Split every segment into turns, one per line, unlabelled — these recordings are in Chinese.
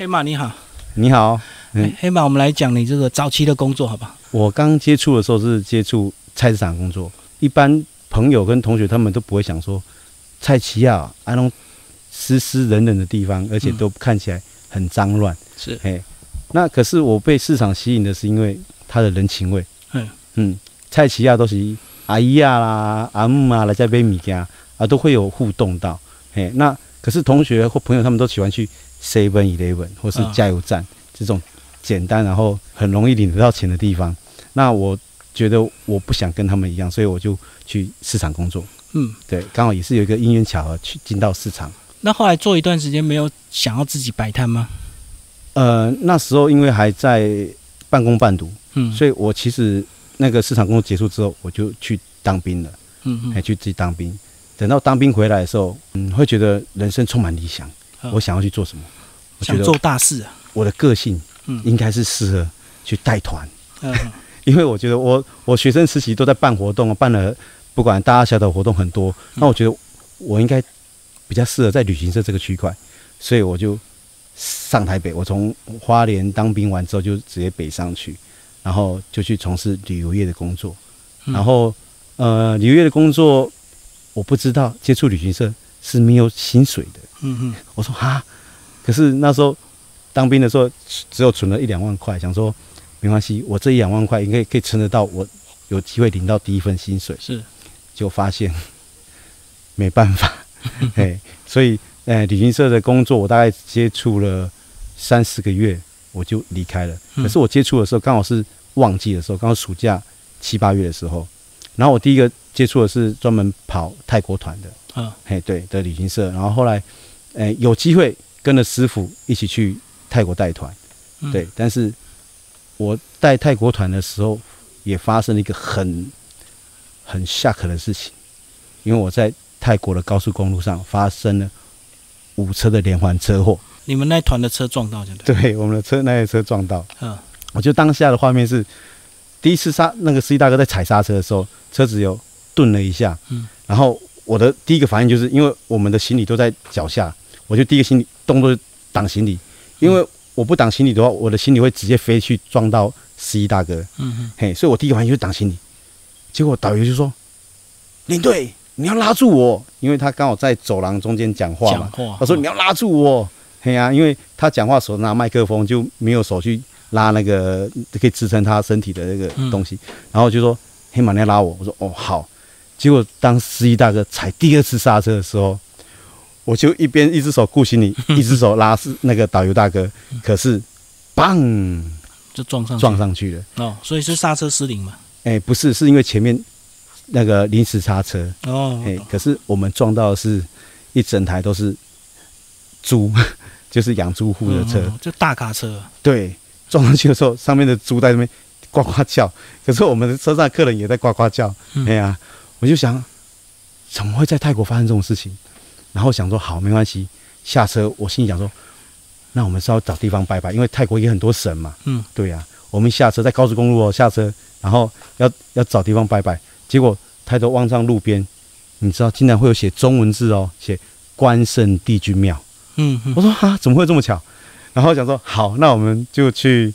黑马你好，
你好，嗯，
黑马，我们来讲你这个早期的工作，好不好？
我刚接触的时候是接触菜市场工作，一般朋友跟同学他们都不会想说，菜奇亚那种湿湿冷冷的地方，而且都看起来很脏乱，
是，
嘿，那可是我被市场吸引的是因为它的人情味，
嗯。
嗯，菜奇亚都是阿姨啊啦、阿姆啊来这边米家啊，都会有互动到，嘿，那可是同学或朋友他们都喜欢去 Seven Eleven 或是加油站这种简单然后很容易领得到钱的地方，那我觉得我不想跟他们一样，所以我就去市场工作。
嗯，
对，刚好也是有一个因缘巧合去进到市场。
那后来做一段时间，没有想要自己摆摊吗？
呃，那时候因为还在半工半读，
嗯，
所以我其实那个市场工作结束之后，我就去当兵了，
嗯嗯，
还去自己当兵。等到当兵回来的时候，嗯，会觉得人生充满理想，
嗯
我想要去做什么？我觉得
想做大事啊，
我的个性
嗯
应该是适合去带团，
嗯，
因为我觉得我我学生时期都在办活动，办了不管大大小小的活动很多，那我觉得我应该比较适合在旅行社这个区块，所以我就上台北。我从花莲当兵完之后，就直接北上去，然后就去从事旅游业的工作。
嗯
然后呃，旅游业的工作我不知道接触旅行社是没有薪水的。
嗯嗯，
我说啊，可是那时候当兵的时候只有存了一两万块，想说没关系，我这一两万块应该可以撑得到我有机会领到第一份薪水。
是，
就发现 没办法，哎，所以呃，旅行社的工作我大概接触了三四个月，我就离开了。
嗯。
可是我接触的时候刚好是旺季的时候，刚好暑假七八月的时候，然后我第一个接触的是专门跑泰国团的，
嗯。
嘿，对的旅行社，然后后来，呃，有机会跟着师傅一起去泰国带团，
嗯
对，但是我带泰国团的时候，也发生了一个很很 shock 的事情，因为我在泰国的高速公路上发生了五车的连环车祸，
你们那团的车撞到就对，
对，我们的车那台车撞到，
嗯。
我就当下的画面是，第一次刹那个司机大哥在踩刹车的时候，车子有顿了一下，
嗯，
然后我的第一个反应就是因为我们的行李都在脚下，我就第一个行李动作就挡行李，因为我不挡行李的话，我的行李会直接飞去撞到司机大哥，
嗯嗯，
嘿，所以我第一个反应就是挡行李，结果导游就说：“领队，你要拉住我，因为他刚好在走廊中间讲话嘛。他说：“你要拉住我。”嘿呀、因为他讲话手拿麦克风，就没有手去拉那个可以支撑他身体的那个东西，然后就说：“黑马，你要拉我。”我说：“哦，好。”结果当司机大哥踩第二次刹车的时候，我就一边一只手顾行李，一只手拉是那个导游大哥，可是，砰，
就撞上
撞上去了。
哦，所以是刹车失灵嘛？
哎、不是，是因为前面那个临时刹车，
哦，
哎、可是我们撞到的是一整台都是猪，就是养猪户的车，
就大卡车，
对，撞上去的时候，上面的猪在那边呱呱叫，可是我们的车上客人也在呱呱叫，
嗯。
哎呀、我就想，怎么会在泰国发生这种事情？然后想说好，没关系，下车，我心里想说，那我们是要找地方拜拜，因为泰国也很多神嘛，
嗯，
对呀、我们下车在高速公路哦下车，然后要要找地方拜拜，结果抬头望上路边，你知道竟然会有写中文字哦，写关圣帝君庙。
嗯嗯
我说啊，怎么会这么巧？然后想说好，那我们就去，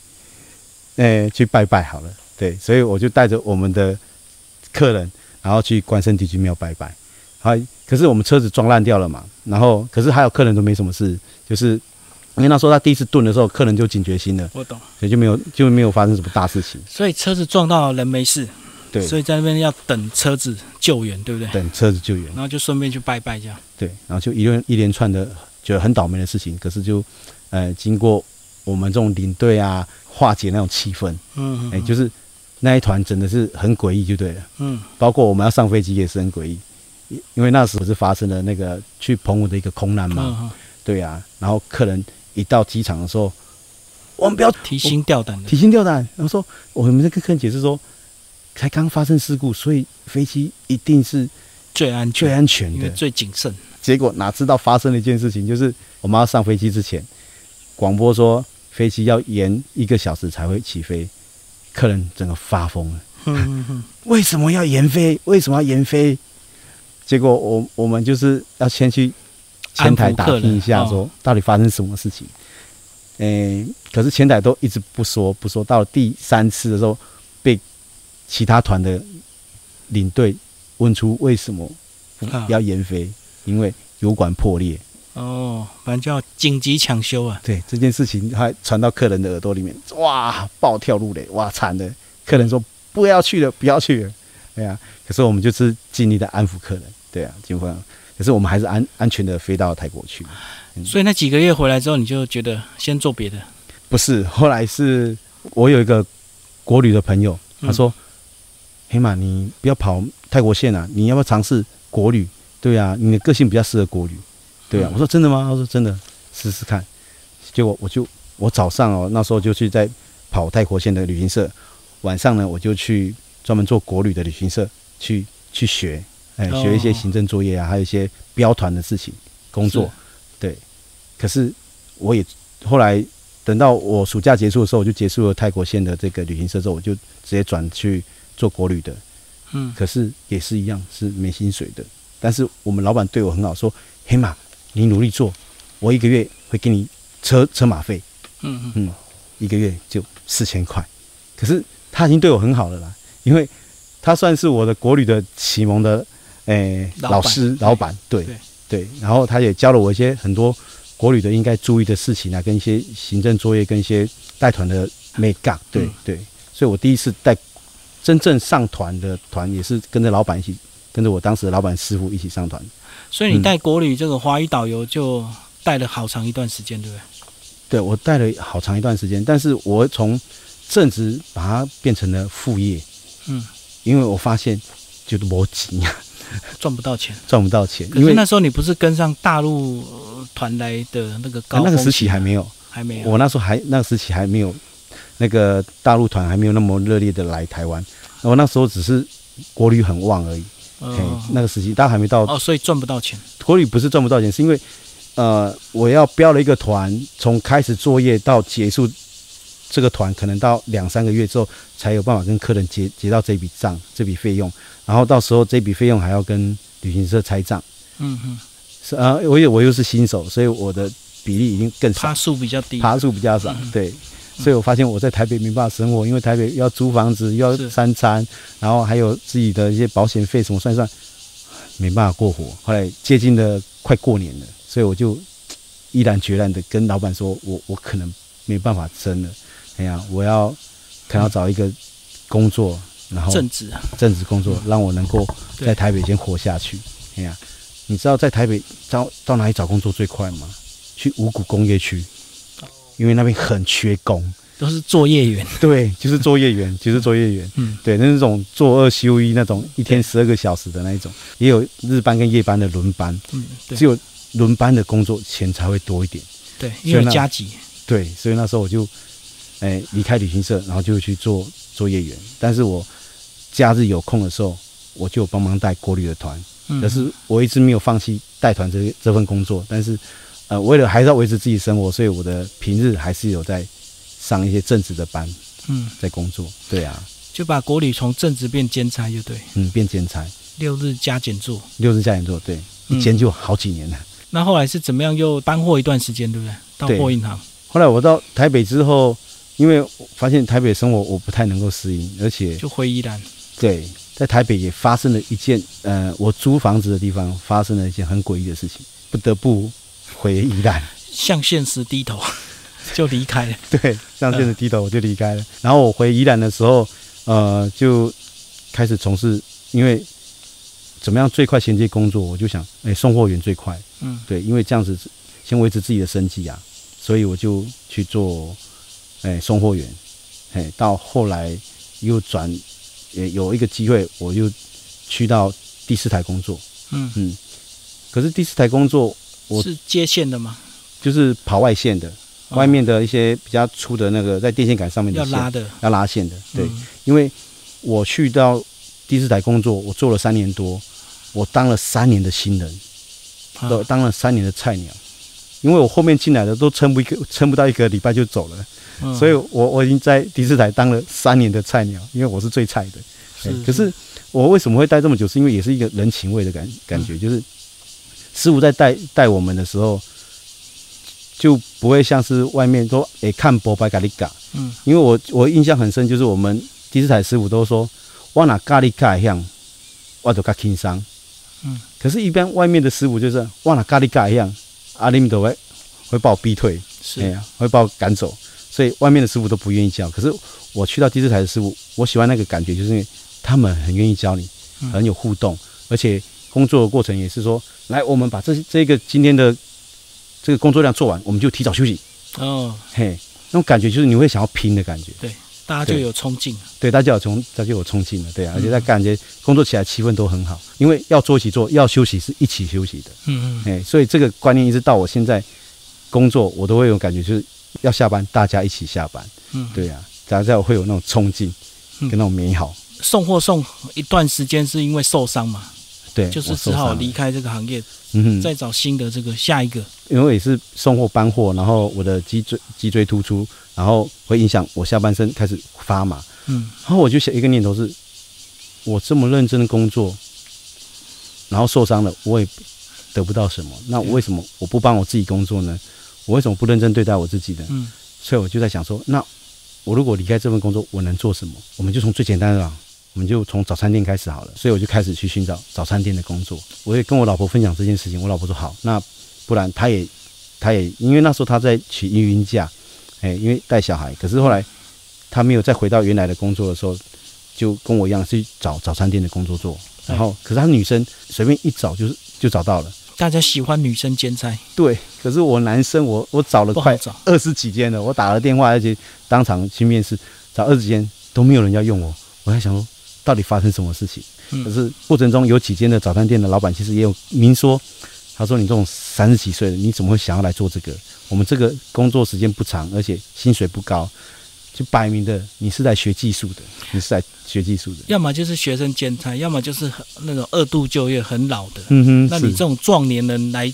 诶、去拜拜好了。对，所以我就带着我们的客人，然后去关圣帝君庙拜拜。好，可是我们车子撞烂掉了嘛，然后可是还有客人都没什么事，就是因为那时候他第一次顿的时候，客人就警觉心了，
我懂。
所以就没有就没有发生什么大事情。
所以车子撞到人没事，
对，
所以在那边要等车子救援，对不对？
等车子救援。
然后就顺便去拜拜这样。
对，然后就一连一连串的觉得很倒霉的事情，可是就呃经过我们这种领队啊化解那种气氛，
嗯，
哎、就是那一团真的是很诡异，就对了。
嗯
包括我们要上飞机也是很诡异，因因为那时候是发生了那个去澎湖的一个空难嘛，
嗯，
对啊，然后客人一到机场的时候，我们不要
提心吊胆的
提。心吊胆，然后说我们在跟客人解释说，才刚发生事故，所以飞机一定是
最安
最，安全。
最谨慎。
结果哪知道发生了一件事情，就是我们要上飞机之前，广播说飞机要延一个小时才会起飞，客人整个发疯了。
嗯嗯嗯，
为什么要延飞？为什么要延飞？结果我我们就是要先去前台打听一下，说到底发生什么事情。诶、可是前台都一直不说不说，到了第三次的时候，被其他团的领队问出为什么要延飞，因为油管破裂。
哦，反正叫紧急抢修啊。
对这件事情，还传到客人的耳朵里面，哇，暴跳如雷，哇，惨的。客人说不要去了，不要去了，对啊。可是我们就是尽力的安抚客人，对啊，尽量。可是我们还是安安全的飞到泰国去。
所以那几个月回来之后，你就觉得先做别的。
不是，后来是我有一个国旅的朋友，他说：“黑马，你不要跑泰国线啊，你要不要尝试国旅？对啊，你的个性比较适合国旅。对啊，
嗯
我说真的吗？他说真的，试试看。结果我就我早上哦，那时候就去在跑泰国线的旅行社，晚上呢我就去专门做国旅的旅行社去去学，哎，
哦
学一些行政作业啊，还有一些标团的事情工作。对，可是我也后来等到我暑假结束的时候，我就结束了泰国线的这个旅行社之后，我就直接转去做国旅的。
嗯，
可是也是一样是没薪水的。但是我们老板对我很好，说黑马，你努力做，我一个月会给你车车马费，
嗯嗯，
嗯，一个月就四千块。可是他已经对我很好了啦，因为他算是我的国旅的启蒙的诶、
老
师老板，对
对
对，然后他也教了我一些很多国旅的应该注意的事情啊，跟一些行政作业，跟一些带团的 make up，对、
嗯。
对，所以我第一次带真正上团的团，也是跟着老板一起，跟着我当时的老板师傅一起上团。
所以你带国旅这个华语导游就带了好长一段时间，对不对？
对我带了好长一段时间，但是我从正职把它变成了副业，
嗯，
因为我发现就是没钱，
赚不到钱。
赚不到钱，因为
那时候你不是跟上大陆呃团来的那个高峰
那个时期还没有，
还没有。
我那时候还那个时期还没有那个大陆团还没有那么热烈的来台湾，我那时候只是国旅很旺而已，嘿
嗯，
那个时期大家还没到
哦，所以赚不到钱。
国旅不是赚不到钱，是因为呃，我要标了一个团，从开始作业到结束这个团，可能到两三个月之后才有办法跟客人结结到这笔账、这笔费用，然后到时候这笔费用还要跟旅行社拆账。
嗯嗯，
是啊，我也我又是新手，所以我的比例已经更少
趴，数比较低。
爬数比较少，对。所以我发现我在台北没办法生活，因为台北要租房子，要三餐，然后还有自己的一些保险费什么算算，没办法过活。后来接近了快过年了，所以我就毅然决然的跟老板说，我我可能没办法生了，哎呀，我要可能要找一个工作，然后
正职啊，
正职工作，让我能够在台北先活下去。哎呀，你知道在台北到到哪里找工作最快吗？去五股工业区，因为那边很缺工。
都是作业员。
对，就是作业员，就是作业员。
嗯，
对，那是种做二休一那种，一天十二个小时的那一种，也有日班跟夜班的轮班，
嗯，对
只有轮班的工作钱才会多一点。
对，因为有加急。
对，所以那时候我就，哎，离开旅行社，然后就去做作业员。但是我假日有空的时候，我就帮忙带国旅的团。
嗯，
可是我一直没有放弃带团这这份工作，但是呃，为了还是要维持自己生活，所以我的平日还是有在上一些正职的班，
嗯，
在工作。对啊，
就把国旅从正职变兼差，就对，
嗯，变兼差，
六日加减做。
六日加减做，对，
嗯
一兼就好几年了。
那后来是怎么样？又搬货一段时间，对不对？到货运行。
后来我到台北之后，因为我发现台北生活我不太能够适应，而且
就回宜兰。
对，在台北也发生了一件，呃，我租房子的地方发生了一件很诡异的事情，不得不回宜兰。
向现实低头，就离开了。
对，向现实低头我就离开了。然后我回宜兰的时候，呃，就开始从事，因为怎么样最快衔接工作，我就想，哎，送货员最快，
嗯，
对，因为这样子先维持自己的生计啊，所以我就去做，哎，送货员，哎，到后来又转，也有一个机会，我又去到第四台工作，
嗯，
嗯，可是第四台工作我
是接线的吗？
就是跑外线的，
哦
外面的一些比较粗的那个在电线杆上面的线
要拉的。
要拉线的，对，
嗯
因为我去到第四台工作，我做了三年多，我当了三年的新人，
啊
都当了三年的菜鸟，因为我后面进来的都撑不一个，撑不到一个礼拜就走了，
嗯
所以我我已经在第四台当了三年的菜鸟，因为我是最菜的。可是我为什么会待这么久？是因为也是一个人情味的感感
嗯
觉，就是师傅在带带我们的时候，就不会像是外面说诶看薄白咖喱嘎，
嗯，
因为我我印象很深，就是我们第四台师傅都说，我拿咖喱嘎样，我都较轻松，
嗯，
可是，一般外面的师傅就是我拿咖喱嘎样，阿里米都会会把我逼退，
是。
哎呀，会把我赶走，所以外面的师傅都不愿意教。可是我去到第四台的师傅，我喜欢那个感觉，就是因为他们很愿意教你，
嗯。
很有互动，而且工作的过程也是说，来，我们把这这个今天的这个工作量做完，我们就提早休息。
哦，
嘿，那种感觉就是你会想要拼的感觉，对
大家就有冲劲了。
对，大家有冲，大家有冲劲了，对啊，而且
嗯
他感觉工作起来气氛都很好，因为要做一起做，要休息是一起休息的，
嗯嗯，
哎，所以这个观念一直到我现在工作，我都会有感觉，就是要下班，大家一起下班，
嗯，
对啊，大家会有那种冲劲
嗯。
跟那种美好，
送货送一段时间是因为受伤嘛，
对，
就是只好离，开这个行业，
嗯哼，
再找新的这个下一个。
因为也是送货搬货，然后我的脊椎脊椎突出，然后会影响我下半身开始发麻，
嗯
然后我就想一个念头是，我这么认真的工作，然后受伤了，我也得不到什么，那我为什么我不帮我自己工作呢？我为什么不认真对待我自己呢？
嗯
所以我就在想说，那我如果离开这份工作，我能做什么？我们就从最简单的啊，我们就从早餐店开始好了。所以我就开始去寻找早餐店的工作。我也跟我老婆分享这件事情，我老婆说好，那不然她也，她也因为那时候她在请育婴假，哎，因为带小孩，可是后来她没有再回到原来的工作的时候，就跟我一样去找早餐店的工作做。然后，可是她女生随便一找就是就找到了。
大家喜欢女生兼差，
对，可是我男生我我找了快
找。
二十几间了，我打了电话，而且当场去面试，找二十几间都没有人要用我。我在想说，到底发生什么事情？可
嗯
是过程中有几间的早餐店的老板其实也有明说，他说你这种三十几岁的，你怎么会想要来做这个？我们这个工作时间不长，而且薪水不高，就摆明的你是在学技术的，你是来学技术的。
要么就是学生兼差，要么就是那种二度就业很老的。
嗯哼，
那你这种壮年人来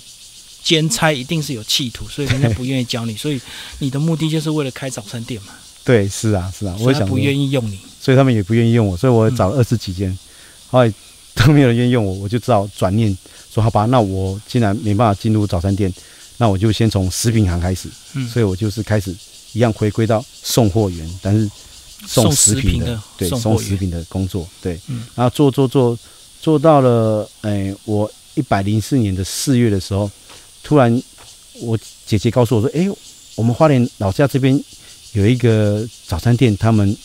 兼差，一定是有企图，所以人家不愿意教你。所以你的目的就是为了开早餐店嘛，
对，是啊，是啊，我也想不
愿意用你。
所以他们也不愿意用我，所以我找了二十几间，后来 都没有人愿意用我，我就只好转念说好吧，那我既然没办法进入早餐店，那我就先从食品行开始，
嗯，
所以我就是开始一样回归到送货员，但是
送
食品的，
品的
对，
送
送食品的工作，对，
嗯。
然后做做做做到了，哎，我一百零四年的四月的时候，突然我姐姐告诉我说，哎，我们花莲老家这边有一个早餐店，他们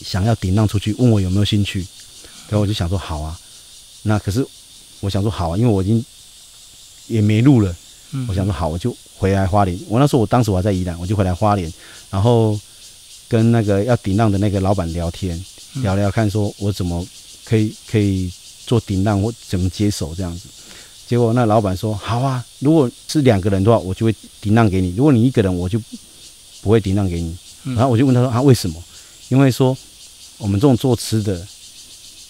想要顶让出去，问我有没有兴趣，然后我就想说好啊，那可是我想说好啊，因为我已经也没路了。
嗯
我想说好，我就回来花莲。我那时候我当时我还在宜兰，我就回来花莲，然后跟那个要顶浪的那个老板聊天，
嗯
聊聊看，说我怎么可以可以做顶浪，我怎么接手这样子。结果那老板说好啊，如果是两个人的话，我就会顶浪给你；如果你一个人，我就不会顶让给你。
嗯
然后我就问他说啊，为什么？因为说我们这种做吃的，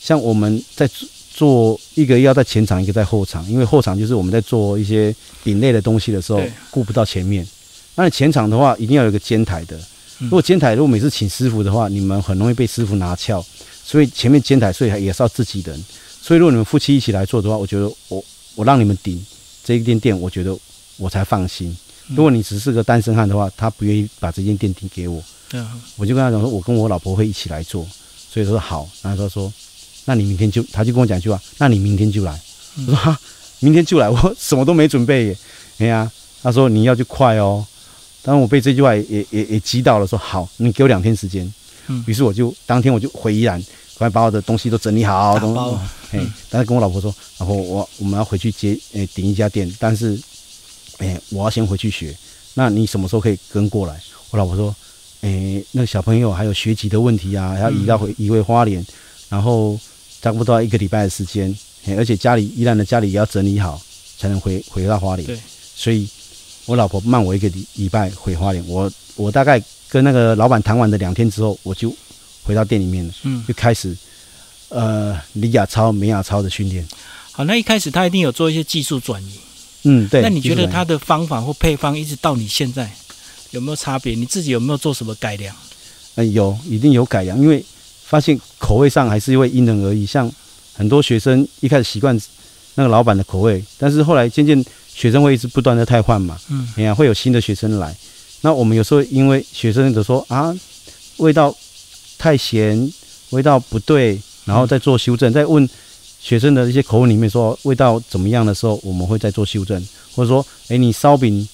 像我们在做做一个要在前场，一个在后场，因为后场就是我们在做一些饼类的东西的时候，顾不到前面。那你前场的话，一定要有一个煎台的。
嗯
如果煎台如果每次请师傅的话，你们很容易被师傅拿翘，所以前面煎台，所以也是要自己人。所以如果你们夫妻一起来做的话，我觉得我我让你们顶这一间店，我觉得我才放心。如果你只是个单身汉的话，他不愿意把这间店顶给我，我就跟他讲说，我跟我老婆会一起来做，所以他说好，然后他说，那你明天就，他就跟我讲一句话，那你明天就来。
嗯
我说哈，明天就来，我什么都没准备耶。哎呀、他说你要就快哦。当然我被这句话也也也也击倒了，说好，你给我两天时间。
嗯
于是我就当天我就回宜兰，赶快把我的东西都整理好，都
打包
哎
嗯，
但是跟我老婆说，然后我我们要回去接，诶，顶一家店，但是，哎，我要先回去学。那你什么时候可以跟过来？我老婆说，诶，那个小朋友还有学籍的问题啊，还要移到回移回花莲，然后差不多要一个礼拜的时间，诶而且家里依然的家里也要整理好，才能回回到花莲。
对，
所以我老婆慢我一个礼礼拜回花莲，我我大概跟那个老板谈完的两天之后，我就回到店里面了，
嗯，
就开始呃李亚超、美亚超的训练。
好，那一开始他一定有做一些技术转移。
嗯，对。
那你觉得
技术
他的方法或配方一直到你现在有没有差别？你自己有没有做什么改良？
嗯有一定有改良，因为发现口味上还是会因人而异。像很多学生一开始习惯那个老板的口味，但是后来渐渐学生会一直不断的汰换嘛，
嗯
哎呀，会有新的学生来。那我们有时候因为学生的说啊，味道太咸，味道不对，然后再做修正，再问学生的一些口吻里面说味道怎么样的时候，我们会再做修正，或者说，哎，你烧饼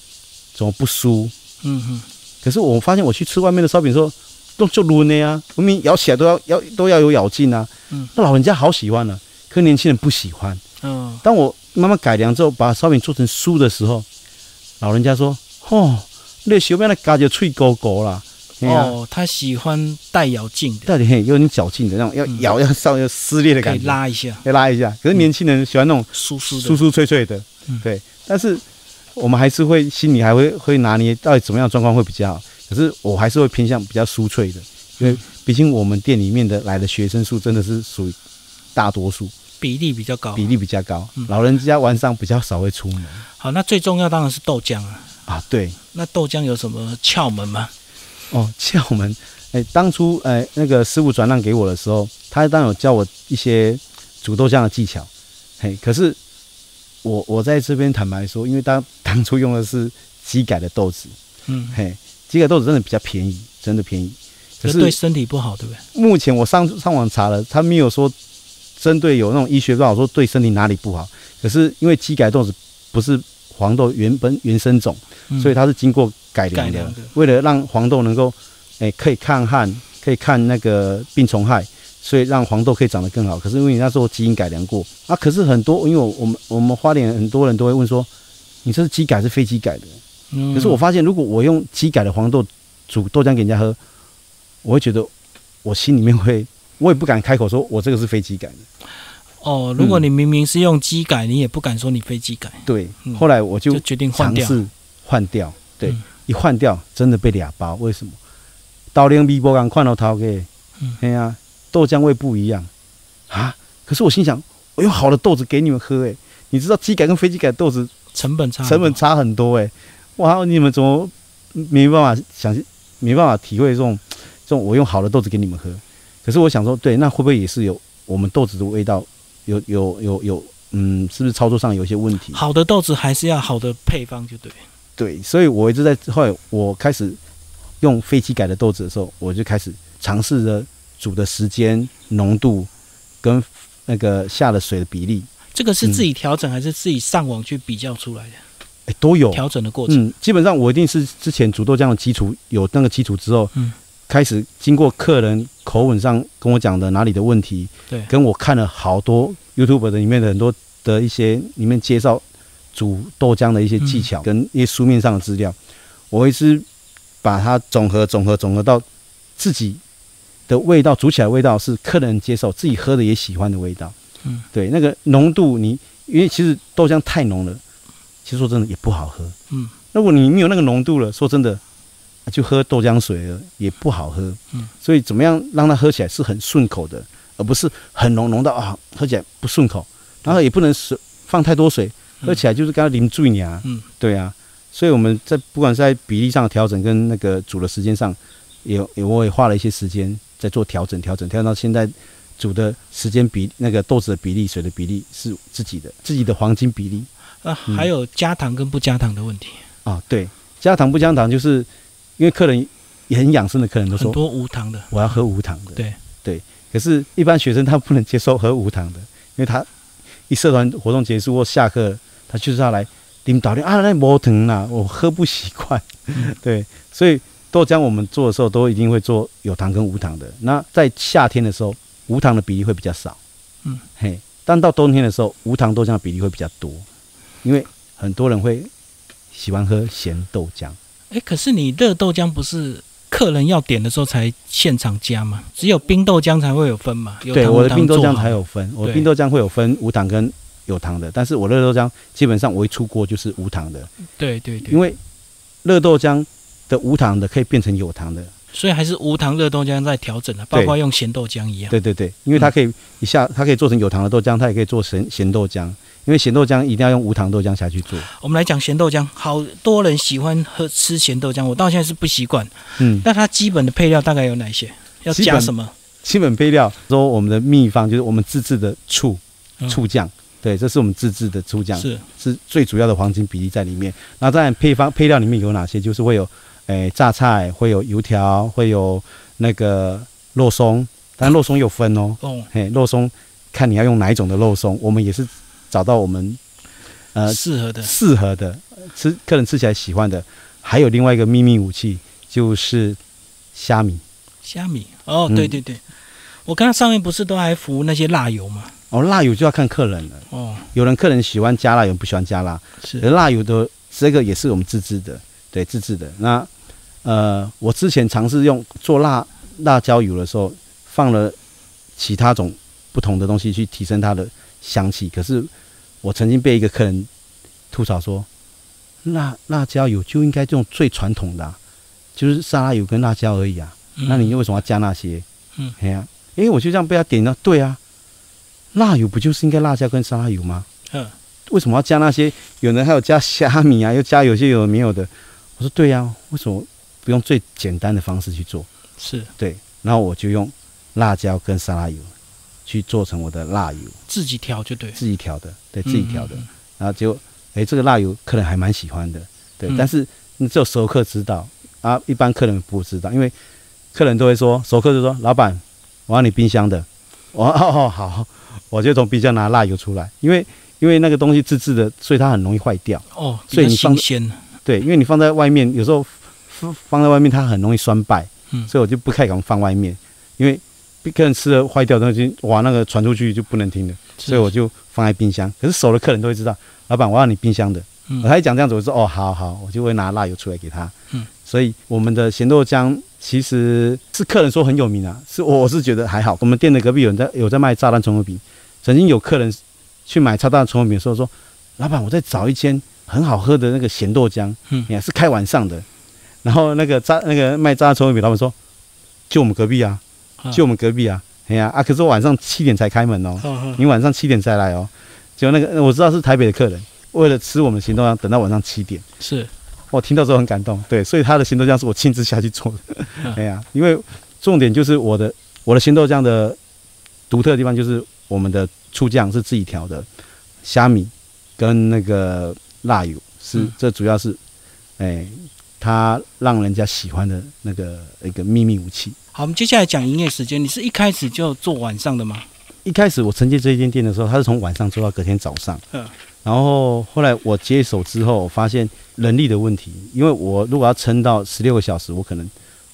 怎么不酥？
嗯哼，
可是我发现我去吃外面的烧饼的时候，都就抡的呀，明明咬起来都要要都要有咬劲啊。
嗯，
那老人家好喜欢呢、可年轻人不喜欢。
嗯，
当我慢慢改良之后，把烧饼做成酥的时候，老人家说：“哦，那小面的嘎就脆勾勾啦。”
哦，他喜欢带咬劲的，
到底嘿有点嚼劲的那种，要
嗯
咬要稍微要撕裂的
可以
感觉，
拉一下，
要拉一下。可是年轻人喜欢那种
酥酥，
酥酥脆脆的
嗯，
对。但是我们还是会心里还会会拿捏到底怎么样状况会比较好。可是我还是会偏向比较酥脆的，因为毕竟我们店里面的来的学生数真的是属于大多数，
比例比较高。
比例比较高
嗯。
老人家晚上比较少会出门
好，那最重要当然是豆浆啊。
啊，对。
那豆浆有什么窍门吗？
哦，窍门，哎，当初哎那个师傅转让给我的时候，他当然有教我一些煮豆浆的技巧，嘿，可是我我在这边坦白说，因为当当初用的是机改的豆子，
嗯，
嘿，机改豆子真的比较便宜，真的便宜。可是
对身体不好，对不对？
目前我上上网查了，他没有说针对有那种医学报告说对身体哪里不好，可是因为机改豆子不是黄豆原本原生种。
嗯
所以它是经过改良的，为了让黄豆能够，诶、可以抗旱，可以抗那个病虫害，所以让黄豆可以长得更好。可是因为你那时候基因改良过啊，可是很多，因为我我们我们花莲很多人都会问说，你这是机改还是非机改的？
嗯
可是我发现，如果我用机改的黄豆煮豆浆给人家喝，我会觉得我心里面会，我也不敢开口说我这个是非机改的。
哦，如果你明明是用机改，你也不敢说你非机改，
对，
嗯
后来我就
就决定换掉。
尝试换掉，对，
嗯
一换掉真的被俩包，为什么？刀连米波刚换到头给，
嗯
哎呀、豆浆味不一样啊。可是我心想，我用好的豆子给你们喝，哎，你知道机改跟非机改豆子
成本差，
成本差很多，哎，哇，你们怎么没办法想，没办法体会这种这种我用好的豆子给你们喝？可是我想说，对，那会不会也是有我们豆子的味道有有有有，嗯，是不是操作上有一些问题？
好的豆子还是要好的配方，就对。
对，所以我一直在后来我开始用飞机改的豆子的时候，我就开始尝试着煮的时间、浓度跟那个下的水的比例，
这个是自己调整，还是自己上网去比较出来的
哎，都有。
调整的过程？
嗯，基本上我一定是之前煮豆浆的基础有那个基础之后，
嗯，
开始经过客人口吻上跟我讲的哪里的问题，
对
跟我看了好多 YouTube 的里面的很多的一些里面介绍煮豆浆的一些技巧、跟一些书面上的资料，我一直把它总和总和总和到自己的味道，煮起来味道是客人接受，自己喝的也喜欢的味道。
嗯，
对，那个浓度你因为其实豆浆太浓了，其实说真的也不好喝。
嗯，
如果你没有那个浓度了，说真的，就喝豆浆水了也不好喝。
嗯，
所以怎么样让它喝起来是很顺口的，而不是很浓浓到啊喝起来不顺口，然后也不能水放太多水，
嗯
喝起来就是刚刚淋醉你啊。
嗯，
对啊，所以我们在不管是在比例上的调整跟那个煮的时间上，也也我也花了一些时间在做调整，调整调整到现在煮的时间比那个豆子的比例、水的比例是自己的自己的黄金比例
啊，
嗯
还有加糖跟不加糖的问题，
啊。对，加糖不加糖，就是因为客人也很养生的客人都说
很多无糖的。
我要喝无糖的。
对
对，可是，一般学生他不能接受喝无糖的，因为他一社团活动结束或下课，他就是要来领导的啊，那无糖啦，我喝不习惯。
嗯
对，所以豆浆我们做的时候都一定会做有糖跟无糖的。那在夏天的时候，无糖的比例会比较少。
嗯，
嘿，但到冬天的时候，无糖豆浆的比例会比较多，因为很多人会喜欢喝咸豆浆。
哎，可是你热豆浆不是客人要点的时候才现场加吗？只有冰豆浆才会有分嘛？有
对，我的冰豆浆才有分，我的冰豆浆会有分无糖跟有糖的，但是我热豆浆基本上我一出锅就是无糖的，
对对对，
因为热豆浆的无糖的可以变成有糖的，
所以还是无糖热豆浆在调整的，包括用咸豆浆一样。
对对对，因为它可以一下它可以做成有糖的豆浆，它也可以做成咸豆浆，因为咸豆浆一定要用无糖豆浆下去做，
我们来讲咸豆浆，好多人喜欢喝吃咸豆浆，我到现在是不习惯。
嗯，
那它基本的配料大概有哪些？要加什么？
基本配料说我们的秘方就是我们自制的醋
嗯
醋酱，对，这是我们自制的醋酱，
是
是最主要的黄金比例在里面。那当然配方配料里面有哪些？就是会有诶榨菜，会有油条，会有那个肉松，但肉松有分哦，
哦，
嘿，肉松看你要用哪一种的肉松，我们也是找到我们呃
适合的
适合的吃客人吃起来喜欢的。还有另外一个秘密武器就是虾米
虾米。哦，
嗯
对对对，我看到上面不是都还浮那些辣油吗？
哦，辣油就要看客人了。
哦，
有人客人喜欢加辣，有人不喜欢加辣。
是
而辣油的这个也是我们自制的，对，自制的。那呃，我之前尝试用做辣辣椒油的时候，放了其他种不同的东西去提升它的香气。可是我曾经被一个客人吐槽说，辣辣椒油就应该用最传统的啊、就是沙拉油跟辣椒而已啊。那你为什么要加那些？
嗯，
哎呀、因为我就这样被他点到，对啊，辣油不就是应该辣椒跟沙拉油吗？
嗯，
为什么要加那些？有人还有加虾米啊，又加有些有没有的。我说对呀、为什么不用最简单的方式去做？
是
对，然后我就用辣椒跟沙拉油去做成我的辣油，
自己调就对，
自己调的，对自己调的。
嗯嗯
然后结果，哎，这个辣油客人还蛮喜欢的，对。
嗯
但是你只有熟客知道啊，一般客人不知道，因为客人都会说，熟客就说：“老板，我要你冰箱的。”我说哦哦好，我就从冰箱拿辣油出来，因为因为那个东西自制的，所以它很容易坏掉。
哦，
所以你放
新鲜，
对，因为你放在外面，有时候放放在外面它很容易酸败，
嗯
所以我就不太敢放外面，因为客人吃了坏掉的东西，哇，那个传出去就不能听了，所以我就放在冰箱。可是熟的客人都会知道，老板我要你冰箱的，
嗯
我还讲这样子，我说哦，好好，我就会拿辣油出来给他。
嗯，
所以我们的咸豆浆其实是客人说很有名啊，是我我是觉得还好。我们店的隔壁有人在有在卖炸弹葱油饼，曾经有客人去买炸弹葱油饼的时候说，老板我在找一间很好喝的那个咸豆浆，
嗯
也是开晚上的。然后那个炸那个卖炸弹葱油饼老板说，就我们隔壁啊，
啊
就我们隔壁啊，哎呀啊，可是我晚上七点才开门哦。你晚上七点才来哦。结果那个我知道是台北的客人，为了吃我们咸豆浆，等到晚上七点，
是
我听到之后很感动。对，所以他的咸豆浆是我亲自下去做的。
嗯
哎呀，因为重点就是我的我的咸豆浆的独特的地方就是我们的醋酱是自己调的，虾米跟那个辣油是、
嗯
这主要是，哎，他让人家喜欢的那个一个秘密武器。
好，我们接下来讲营业时间。你是一开始就做晚上的吗？
一开始我承接这一间店的时候，他是从晚上做到隔天早上。
嗯。
然后后来我接手之后，我发现人力的问题，因为我如果要撑到十六个小时，我可能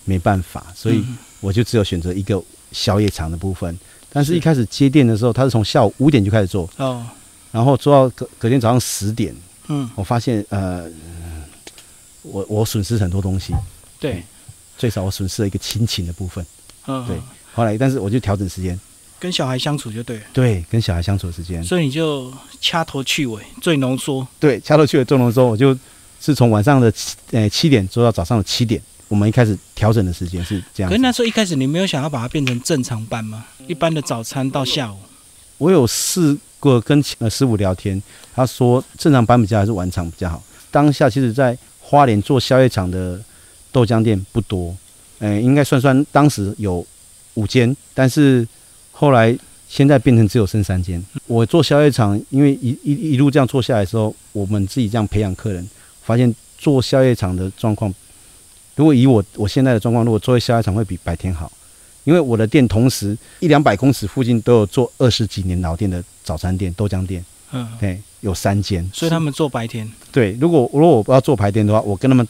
没办法，所以
嗯
我就只有选择一个宵夜场的部分。但是
是
一开始接店的时候，他是从下午五点就开始做，
哦，
然后做到隔隔天早上十点。
嗯，
我发现呃，我我损失很多东西，
对，
最少我损失了一个亲情的部分。
嗯，
对后来，但是我就调整时间，
跟小孩相处就对了，
对，跟小孩相处的时间。
所以你就掐头去尾，最浓缩。
对，掐头去尾最浓缩，我就是从晚上的七呃七点做到早上的七点。我们一开始调整的时间是这样。
可是那时候一开始你没有想要把它变成正常班吗？一般的早餐到下午。
我有试过跟呃师傅聊天，他说正常班比较还是晚场比较好。当下其实在花莲做宵夜场的豆浆店不多，呃，应该算算当时有五间，但是后来现在变成只有剩三间。我做宵夜场，因为一一一路这样做下来的时候，我们自己这样培养客人，发现做宵夜场的状况，如果以我我现在的状况，如果做宵夜场会比白天好。因为我的店同时一两百公尺附近都有做二十几年老店的早餐店、豆浆店，
嗯，
对，有三间。
所以他们做白天。
对，如果如果我不要做排店的话，我跟他们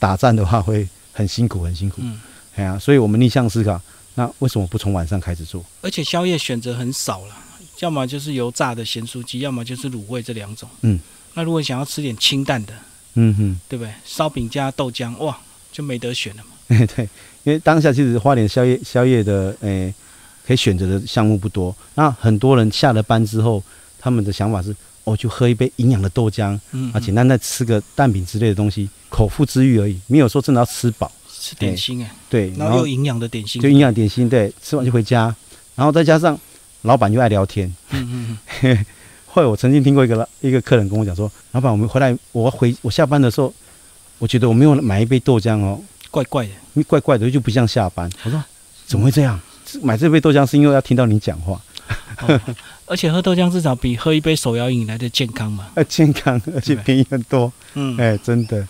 打战的话会很辛苦，很辛苦。
嗯，
哎呀、所以我们逆向思考，那为什么不从晚上开始做？
而且宵夜选择很少了，要么就是油炸的咸酥鸡，要么就是卤味这两种。
嗯，
那如果想要吃点清淡的，
嗯哼，
对不对？烧饼加豆浆，哇，就没得选了嘛。
对，因为当下其实花莲宵夜宵夜的诶、可以选择的项目不多，那很多人下了班之后，他们的想法是，哦，就喝一杯营养的豆浆，
嗯，
啊，简单再吃个蛋饼之类的东西，口腹之欲而已，没有说真的要吃饱。
吃点心哎，
对，
然后又营养的点心，
就营养点心，对，吃完就回家，然后再加上老板又爱聊天。
嗯嗯嗯，
后来我曾经听过一个老一个客人跟我讲说，老板，我们回来，我回我下班的时候，我觉得我没有买一杯豆浆哦，
怪怪的。
怪怪的，就不像下班。我说怎么会这样？买这杯豆浆是因为要听到你讲话。
哦而且喝豆浆至少比喝一杯手摇饮来的健康嘛。
呃，健康而且便宜很多，
嗯，
哎，真的，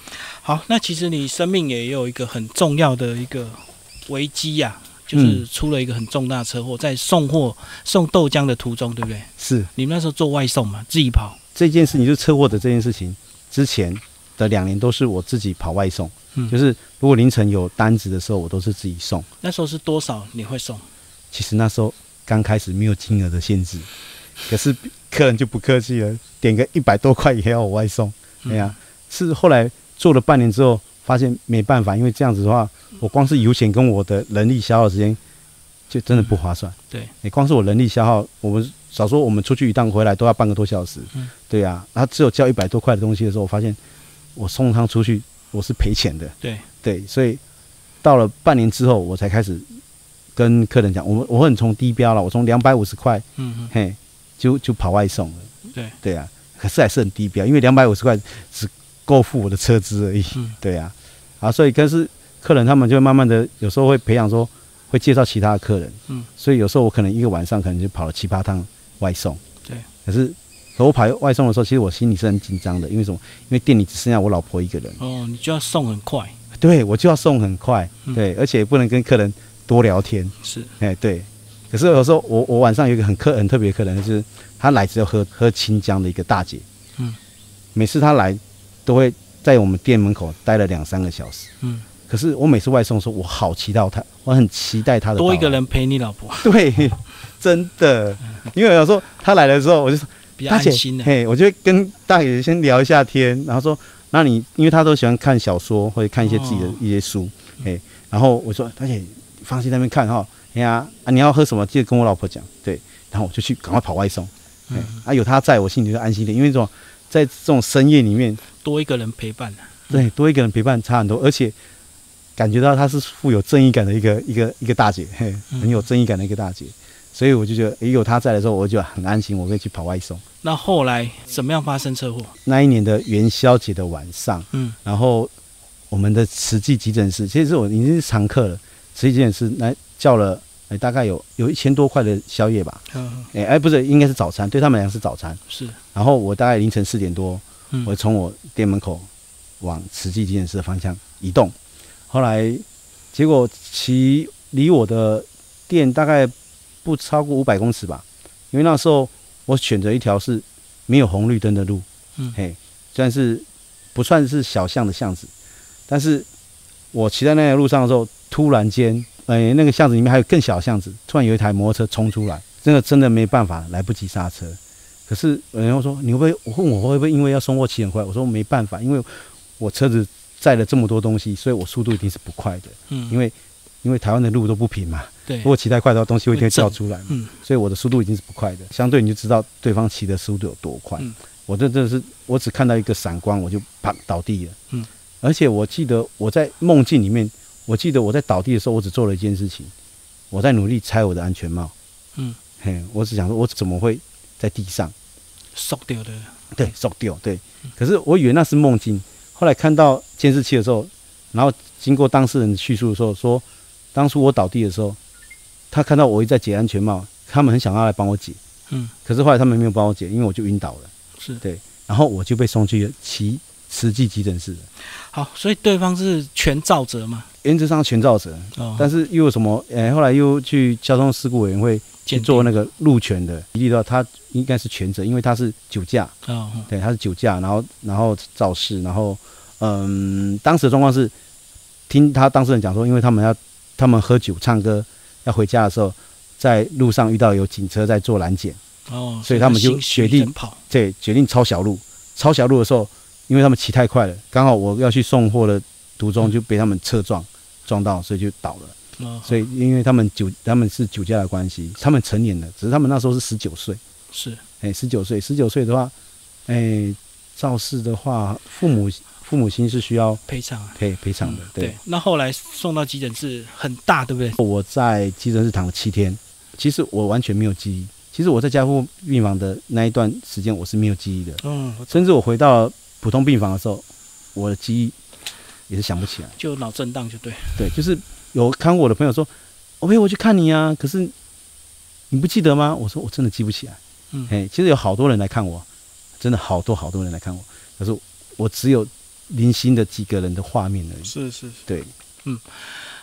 好，那其实你生命也有一个很重要的一个危机呀、就是出了一个很重大的车祸，在送货送豆浆的途中，对不对？
是
你们那时候做外送嘛，自己跑，
这件事情，就是车祸的这件事情，之前的两年都是我自己跑外送，
嗯
就是如果凌晨有单子的时候，我都是自己送。
那时候是多少你会送？
其实那时候刚开始没有金额的限制，可是客人就不客气了，点个一百多块也要我外送。
嗯
哎呀、是后来做了半年之后，发现没办法，因为这样子的话，我光是油钱跟我的人力消耗时间，就真的不划算。
对，
你光是我人力消耗，我们少说我们出去一趟回来都要半个多小时。
嗯
对呀、然后只有交一百多块的东西的时候，我发现我送他出去我是赔钱的。
对，
对，所以到了半年之后，我才开始跟客人讲，我我很从低标了，我从两百五十块，
嗯嗯，
嘿，就就跑外送了。
对，
对啊，可是还是很低标，因为两百五十块只够付我的车资而已。
嗯
对啊，啊，所以可是客人他们就慢慢的有时候会培养说，会介绍其他的客人。
嗯，
所以有时候我可能一个晚上可能就跑了七八趟外送。
对，
可是可我跑外送的时候，其实我心里是很紧张的，因为什么？因为店里只剩下我老婆一个人。
哦，你就要送很快，
对，我就要送很快，对，而且不能跟客人多聊天，
是，
哎，对。可是有时候我我晚上有一个很客很特别的客人，就是他来只有喝喝清江的一个大姐，
嗯，
每次他来都会在我们店门口待了两三个小时。
嗯，
可是我每次外送的时候，我好期待他，我很期待他的，
多一个人陪你老婆，
对，真的，因为有时候他来的时候，我就说
比较
大姐
安心，的。
嘿，我就会跟大姐先聊一下天，然后说，那你因为他都喜欢看小说或者看一些自己的
哦。
一些书，嘿，然后我说大姐放心在那边看哈，哎呀啊你要喝什么记得跟我老婆讲，对，然后我就去赶快跑外送，哎、
嗯，
啊有他在我心里就安心点，因为这种在这种深夜里面，
多一个人陪伴。啊
对，多一个人陪伴差很多，而且感觉到她是富有正义感的一个一个一个大姐，嘿，
嗯。
很有正义感的一个大姐，所以我就觉得，诶，有她在的时候，我就很安心，我可以去跑外送。
那后来怎么样发生车祸？
那一年的元宵节的晚上，
嗯，
然后我们的慈济急诊室，其实我已经是常客了，慈济急诊室来叫了，哎，大概有有一千多块的宵夜吧，
嗯，
哎哎，不是，应该是早餐，对他们来讲是早餐。
是，
然后我大概凌晨四点多，
嗯
我从我店门口往慈济急诊室的方向移动，后来结果骑离我的店大概不超过五百公尺吧，因为那时候我选择一条是没有红绿灯的路，
嗯
嘿，虽然是不算是小巷的巷子，但是我骑在那条路上的时候，突然间，哎，那个巷子里面还有更小的巷子，突然有一台摩托车冲出来，真的真的没办法，来不及刹车。可是有人会说，你会不会？我问我会不会因为要送货骑很快？我说没办法，因为我车子载了这么多东西，所以我速度一定是不快的。
嗯，
因为因为台湾的路都不平嘛，
对
如，果骑太快的话，东西会一定会掉出来嘛。
嗯，
所以我的速度已经是不快的，相对你就知道对方骑的速度有多快。
嗯
我这真的是，我只看到一个闪光，我就啪倒地了。
嗯，
而且我记得我在梦境里面，我记得我在倒地的时候，我只做了一件事情，我在努力拆我的安全帽。
嗯，
嘿，我只想说，我怎么会在地上？
缩掉的，
对，缩掉，对。可是我以为那是梦境，后来看到监视器的时候，然后经过当事人叙述的时候，说当初我倒地的时候，他看到我一直在解安全帽，他们很想要来帮我解，
嗯，
可是后来他们没有帮我解，因为我就晕倒了，
是
对，然后我就被送去奇慈济急诊室。
好，所以对方是全照责嘛？
原则上全照责，
哦，
但是又有什么？诶、后来又去交通事故委员会去做那个路权的比例的话，他应该是全责，因为他是酒驾，
哦，嗯
对，他是酒驾，然后然后肇事，然后嗯，当时的状况是听他当事人讲说，因为他们要他们喝酒唱歌要回家的时候，在路上遇到有警车在做拦截，
哦，
所以他们就决定
跑，
对，决定抄小路。抄小路的时候，因为他们骑太快了，刚好我要去送货的途中就被他们车撞撞到，所以就倒了。
哦，
所以因为他们酒他们是酒驾的关系，他们成年了，只是他们那时候是十九岁。
是，
哎，十九岁，十九岁的话，哎，肇事的话，父母父母亲是需要
赔偿啊。
可以赔偿的。对，
那后来送到急诊室很大，对不对？
我在急诊室躺了七天，其实我完全没有记忆。其实我在加护病房的那一段时间，我是没有记忆的，
嗯，
甚至我回到普通病房的时候，我的记忆也是想不起来。
就脑震荡就对。
对，就是有看过我的朋友说，我陪我去看你啊，可是你不记得吗？我说我真的记不起来。
嗯
哎，其实有好多人来看我，真的好多好多人来看我，可是我只有零星的几个人的画面而已。
是是是。
对，嗯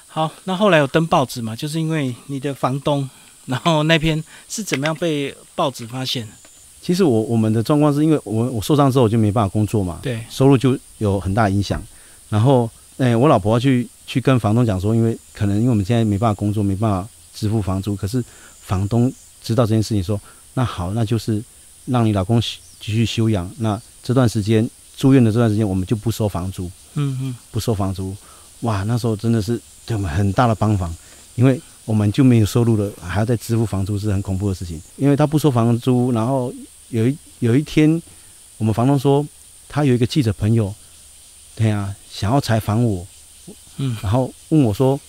好，那后来有登报纸嘛？就是因为你的房东，然后那篇是怎么样被报纸发现？
其实我我们的状况是因为我我受伤之后我就没办法工作嘛，
对，
收入就有很大影响。然后，哎、我老婆要去去跟房东讲说，因为可能因为我们现在没办法工作，没办法支付房租，可是房东知道这件事情说，那好，那就是让你老公继续休养，那这段时间住院的这段时间我们就不收房租，
嗯嗯，
不收房租。哇，那时候真的是对我们很大的帮忙，因为我们就没有收入了，还要再支付房租是很恐怖的事情。因为他不收房租，然后有一有一天，我们房东说他有一个记者朋友，对呀、想要采访我，
嗯。
然后问我说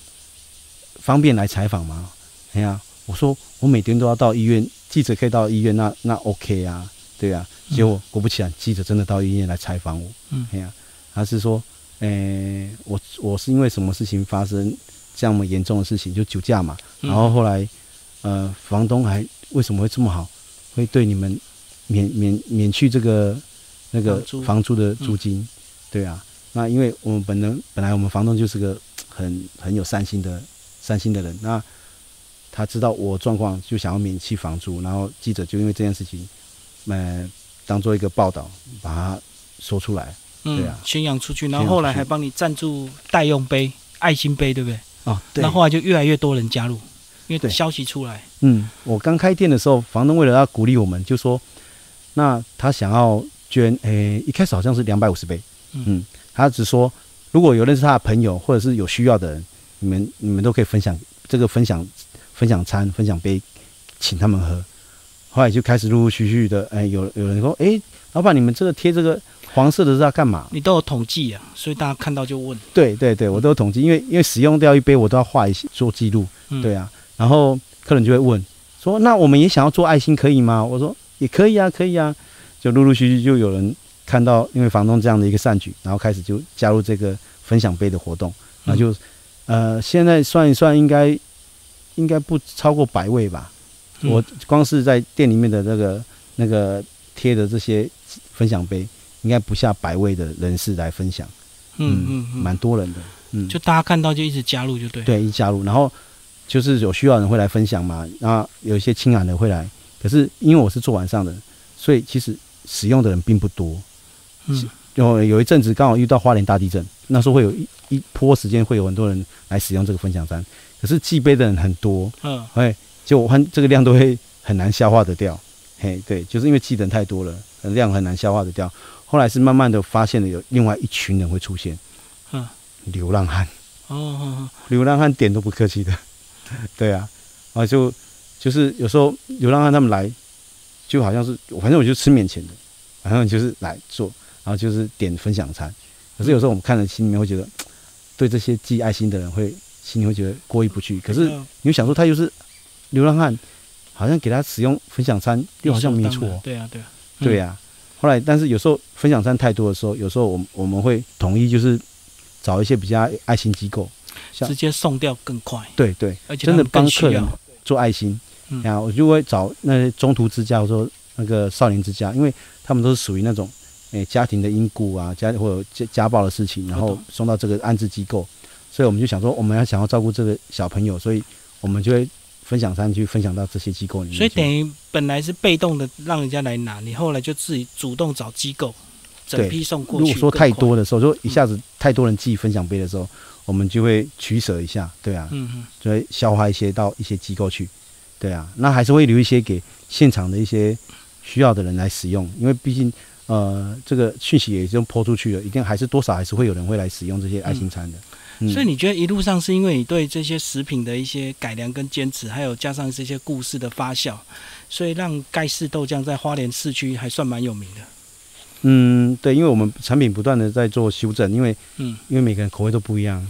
方便来采访吗？哎呀、我说我每天都要到医院，记者可以到医院，那那 OK 啊，对啊、结果果不其然，记者真的到医院来采访我，
嗯。
哎呀、他是说，诶、我我是因为什么事情发生这么严重的事情，就酒驾嘛，
嗯。
然后后来，呃，房东还为什么会这么好，会对你们免免免去这个那个
房租。
的租金，对啊，那因为我们本人本来我们房东就是个很很有善心的善心的人，那他知道我状况，就想要免去房租，然后记者就因为这件事情，呃，当做一个报道，把它说出来。
嗯，
对啊。
宣扬出去，然后后来还帮你赞助代用杯、爱心杯，对不对？
哦，对。
那后来就越来越多人加入，因为
对。
消息出来，
嗯，我刚开店的时候，房东为了要鼓励我们，就说，那他想要捐，诶、一开始好像是两百五十杯，
嗯。
嗯，他只说如果有认识他的朋友或者是有需要的人，你们你们都可以分享这个分享分享餐分享杯，请他们喝。后来就开始陆陆续续的，哎、有有人说，哎、老板，你们这个贴这个黄色的是要干嘛？
你都有统计啊，所以大家看到就问，
对对对，我都有统计，因为因为使用掉一杯，我都要画一些做记录。
嗯，
对啊，然后客人就会问说：“那我们也想要做爱心，可以吗？”我说：“也可以啊，可以啊。”就陆陆续续就有人看到，因为房东这样的一个善举，然后开始就加入这个分享杯的活动，然后就、呃，现在算一算，应该应该不超过百位吧。
嗯
我光是在店里面的那个那个贴的这些分享杯，应该不下百位的人士来分享，
嗯嗯嗯，
蛮多人的。嗯，
就大家看到就一直加入就对，，
对，一加入，然后就是有需要的人会来分享嘛，然后有一些亲染的会来，可是因为我是做晚上的，所以其实使用的人并不多。
嗯。
有有一阵子刚好遇到花莲大地震，那时候会有一一波时间会有很多人来使用这个分享餐，可是寄杯的人很多，
嗯。
哎，就我看这个量都会很难消化得掉。嘿，对，就是因为寄的人太多了，量很难消化得掉。后来是慢慢的发现了有另外一群人会出现，
嗯，
流浪汉。
哦哦哦，
流浪汉点都不客气的，对啊，啊就就是有时候流浪汉他们来，就好像是反正我就吃免钱的，反正就是来做，然后就是点分享餐。可是有时候我们看了心里面会觉得，对这些寄爱心的人会心里会觉得过意不去。可是你会想说他又是流浪汉，好像给他使用分享餐又好像没错，
对啊对啊，嗯。
对啊、后来，但是有时候分享餐太多的时候，有时候我们我们会统一就是找一些比较爱心机构，像
直接送掉更快，
对对，
而且
真的帮客人，做爱心，
嗯。
然后我就会找那些中途之家，或者说那个少年之家，因为他们都是属于那种诶、家庭的因故啊，家或者家家暴的事情，然后送到这个安置机构，所以我们就想说，我们要想要照顾这个小朋友，所以我们就会分享餐去分享到这些机构里面。
所以等于本来是被动的让人家来拿，你后来就自己主动找机构，整批送过去。
如果说太多，的时候，就一下子太多人寄分享杯的时候，我们就会取舍一下，对啊，
嗯嗯，
就会消化一些到一些机构去，对啊，那还是会留一些给现场的一些需要的人来使用，因为毕竟呃这个讯息也已经抛出去了，一定还是多少还是会有人会来使用这些爱心餐的。嗯。
所以你觉得一路上是因为你对这些食品的一些改良跟坚持，还有加上这些故事的发酵，所以让盖世豆浆在花莲市区还算蛮有名的。
嗯，对，因为我们产品不断的在做修正，因为
嗯。
因为每个人口味都不一样，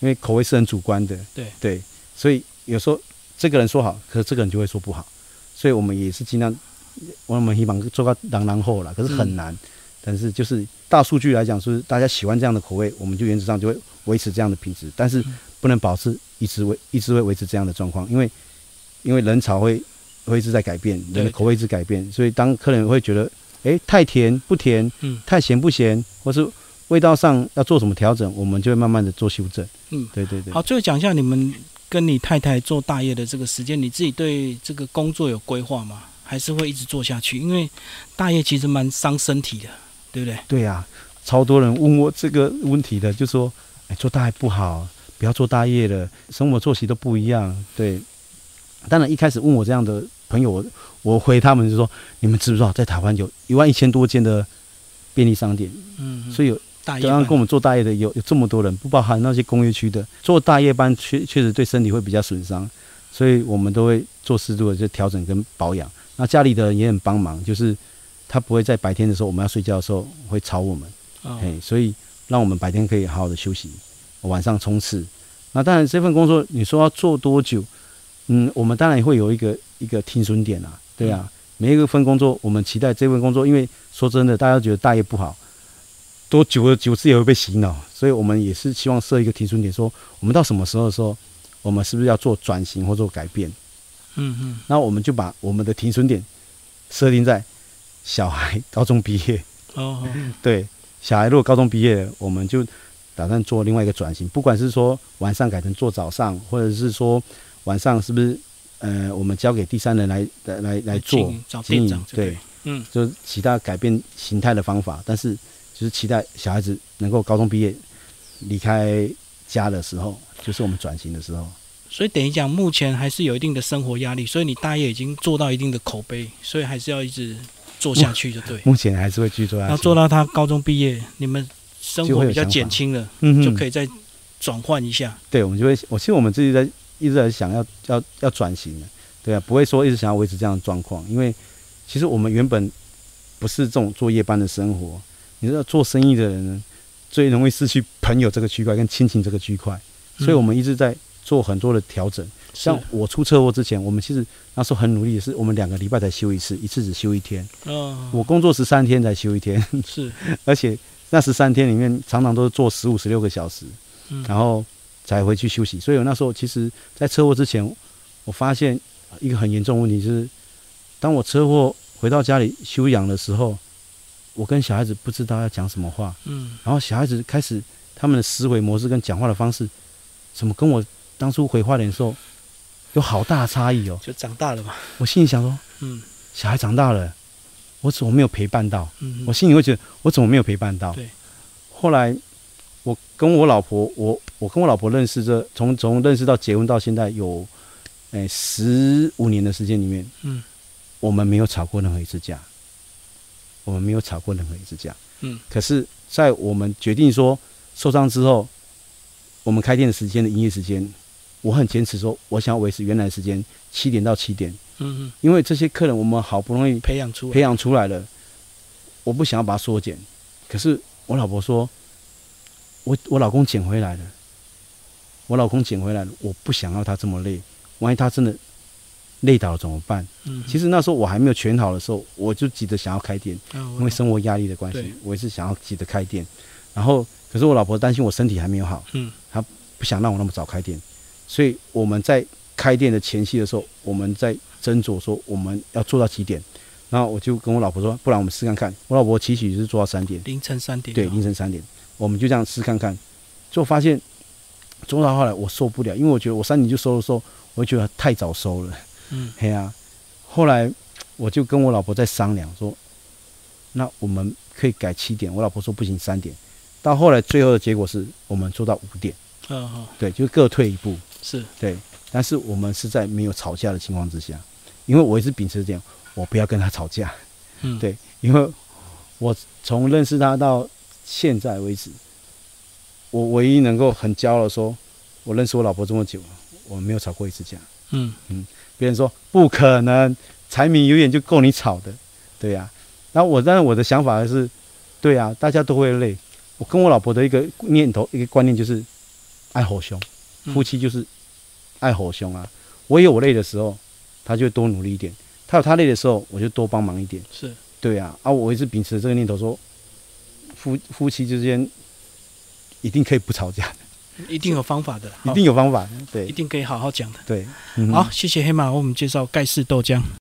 因为口味是很主观的，
对。
对，所以有时候这个人说好，可是这个人就会说不好，所以我们也是尽量，我们希望做到朗朗后了，可是很难。但是就是大数据来讲，是大家喜欢这样的口味，我们就原则上就会维持这样的品质，但是不能保持一直维一直会维持这样的状况，因为因为人潮会会一直在改变，人的口味一直改变，所以当客人会觉得，哎，太甜不甜，
嗯
太咸不咸，或是味道上要做什么调整，我们就会慢慢的做修正。
嗯，
对对对。
好，最后讲一下你们跟你太太做大业的这个时间，你自己对这个工作有规划吗？还是会一直做下去？因为大业其实蛮伤身体的，对不对？
对呀、超多人问我这个问题的，就说，哎，做大业不好，不要做大业了，生活作息都不一样。对，当然一开始问我这样的朋友，我我回他们就说，你们知不知道，在台湾有一万一千多间的便利商店，
嗯，
所以有
大业
刚刚跟我们做大业的有有这么多人，不包含那些工业区的，做大夜班确确实对身体会比较损伤，所以我们都会做适度的就调整跟保养。那家里的人也很帮忙，就是他不会在白天的时候我们要睡觉的时候会吵我们，
哦
嘿，所以让我们白天可以好好的休息，晚上冲刺。那当然这份工作你说要做多久？嗯，我们当然也会有一个一个停损点啊，对啊，每一个份工作我们期待这份工作，因为说真的，大家觉得大业不好。多久而久之也会被洗脑，所以我们也是希望设一个停损点，说我们到什么时候的时候，我们是不是要做转型或做改变？
嗯嗯，
那我们就把我们的停损点设定在小孩高中毕业。
哦，哦
对，小孩如果高中毕业，我们就打算做另外一个转型，不管是说晚上改成做早上，或者是说晚上是不是呃我们交给第三人来来来来做
经营
对，，
嗯，
就是其他改变形态的方法，但是就是期待小孩子能够高中毕业离开家的时候，就是我们转型的时候。
所以等于讲，目前还是有一定的生活压力，所以你大业已经做到一定的口碑，所以还是要一直做下去，就对。
目前还是会继续做下去。
要做到他高中毕业，你们生活比较减轻了，
嗯
就可以再转换一下。
对，我们就会，我其实我们自己在一直在想要要要转型的，对啊，不会说一直想要维持这样的状况，因为其实我们原本不是这种做夜班的生活，你知道做生意的人呢，最容易失去朋友这个区块跟亲情这个区块，所以我们一直在做很多的调整。像我出车祸之前，我们其实那时候很努力的是，我们两个礼拜才休一次，一次只休一天。
哦，
我工作十三天才休一天，
是
而且那十三天里面常常都是做十五、十六个小时，
嗯
然后才回去休息。所以我那时候其实，在车祸之前，我发现一个很严重的问题，就是当我车祸回到家里休养的时候，我跟小孩子不知道要讲什么话，
嗯
然后小孩子开始他们的思维模式跟讲话的方式，怎么跟我当初回花莲的时候有好大的差异哦。
就长大了嘛。
我心里想说，
嗯
小孩长大了，我怎么没有陪伴到？
嗯，
我心里会觉得，我怎么没有陪伴到？
对。
后来，我跟我老婆，我我跟我老婆认识这从从认识到结婚到现在有，哎十五年的时间里面，
嗯
我们没有吵过任何一次架，我们没有吵过任何一次架。
嗯。
可是，在我们决定说受伤之后，我们开店的时间的营业时间，我很坚持说，我想要维持原来的时间，七点到七点，
嗯嗯，
因为这些客人我们好不容易
培养出
培养出来了，我不想要把它缩减。可是我老婆说，我我老公捡回来了，我老公捡回来了，我不想要他这么累，万一他真的累倒了怎么办？
嗯，
其实那时候我还没有全好的时候，我就急着想要开店，
因
因为生活压力的关系，我也是想要急着开店。然后，可是我老婆担心我身体还没有好，
嗯她
不想让我那么早开店，所以我们在开店的前夕的时候，我们在斟酌说我们要做到几点。然后我就跟我老婆说，不然我们试看看。我老婆期许是做到三点，
凌晨三点
对，凌晨三点，我们就这样试看看。就发现做到后来我受不了，因为我觉得我三点就收的时候，我就觉得太早收了。
嗯
嘿啊，后来我就跟我老婆在商量说，那我们可以改七点。我老婆说不行，三点。到后来最后的结果是我们做到五点，
嗯好
对，就各退一步。
是。
对，但是我们是在没有吵架的情况之下，因为我一直秉持这样，我不要跟他吵架，
嗯。
对因为我从认识他到现在为止，我唯一能够很骄傲的说，我认识我老婆这么久，我们没有吵过一次架。
嗯。嗯。
别人说不可能，柴米油盐就够你吵的，对呀、然后我，但是我的想法是，对呀、大家都会累。我跟我老婆的一个念头、一个观念就是，爱吼凶，
嗯
夫妻就是爱吼凶啊。我有我累的时候，他就多努力一点；他有他累的时候，我就多帮忙一点。
是
对啊、啊，我一直秉持这个念头说，夫夫妻之间一定可以不吵架的，
一定有方法的，
一定有方法。对
一定可以好好讲的。
对，嗯
好，谢谢黑马为我们介绍盖世豆浆。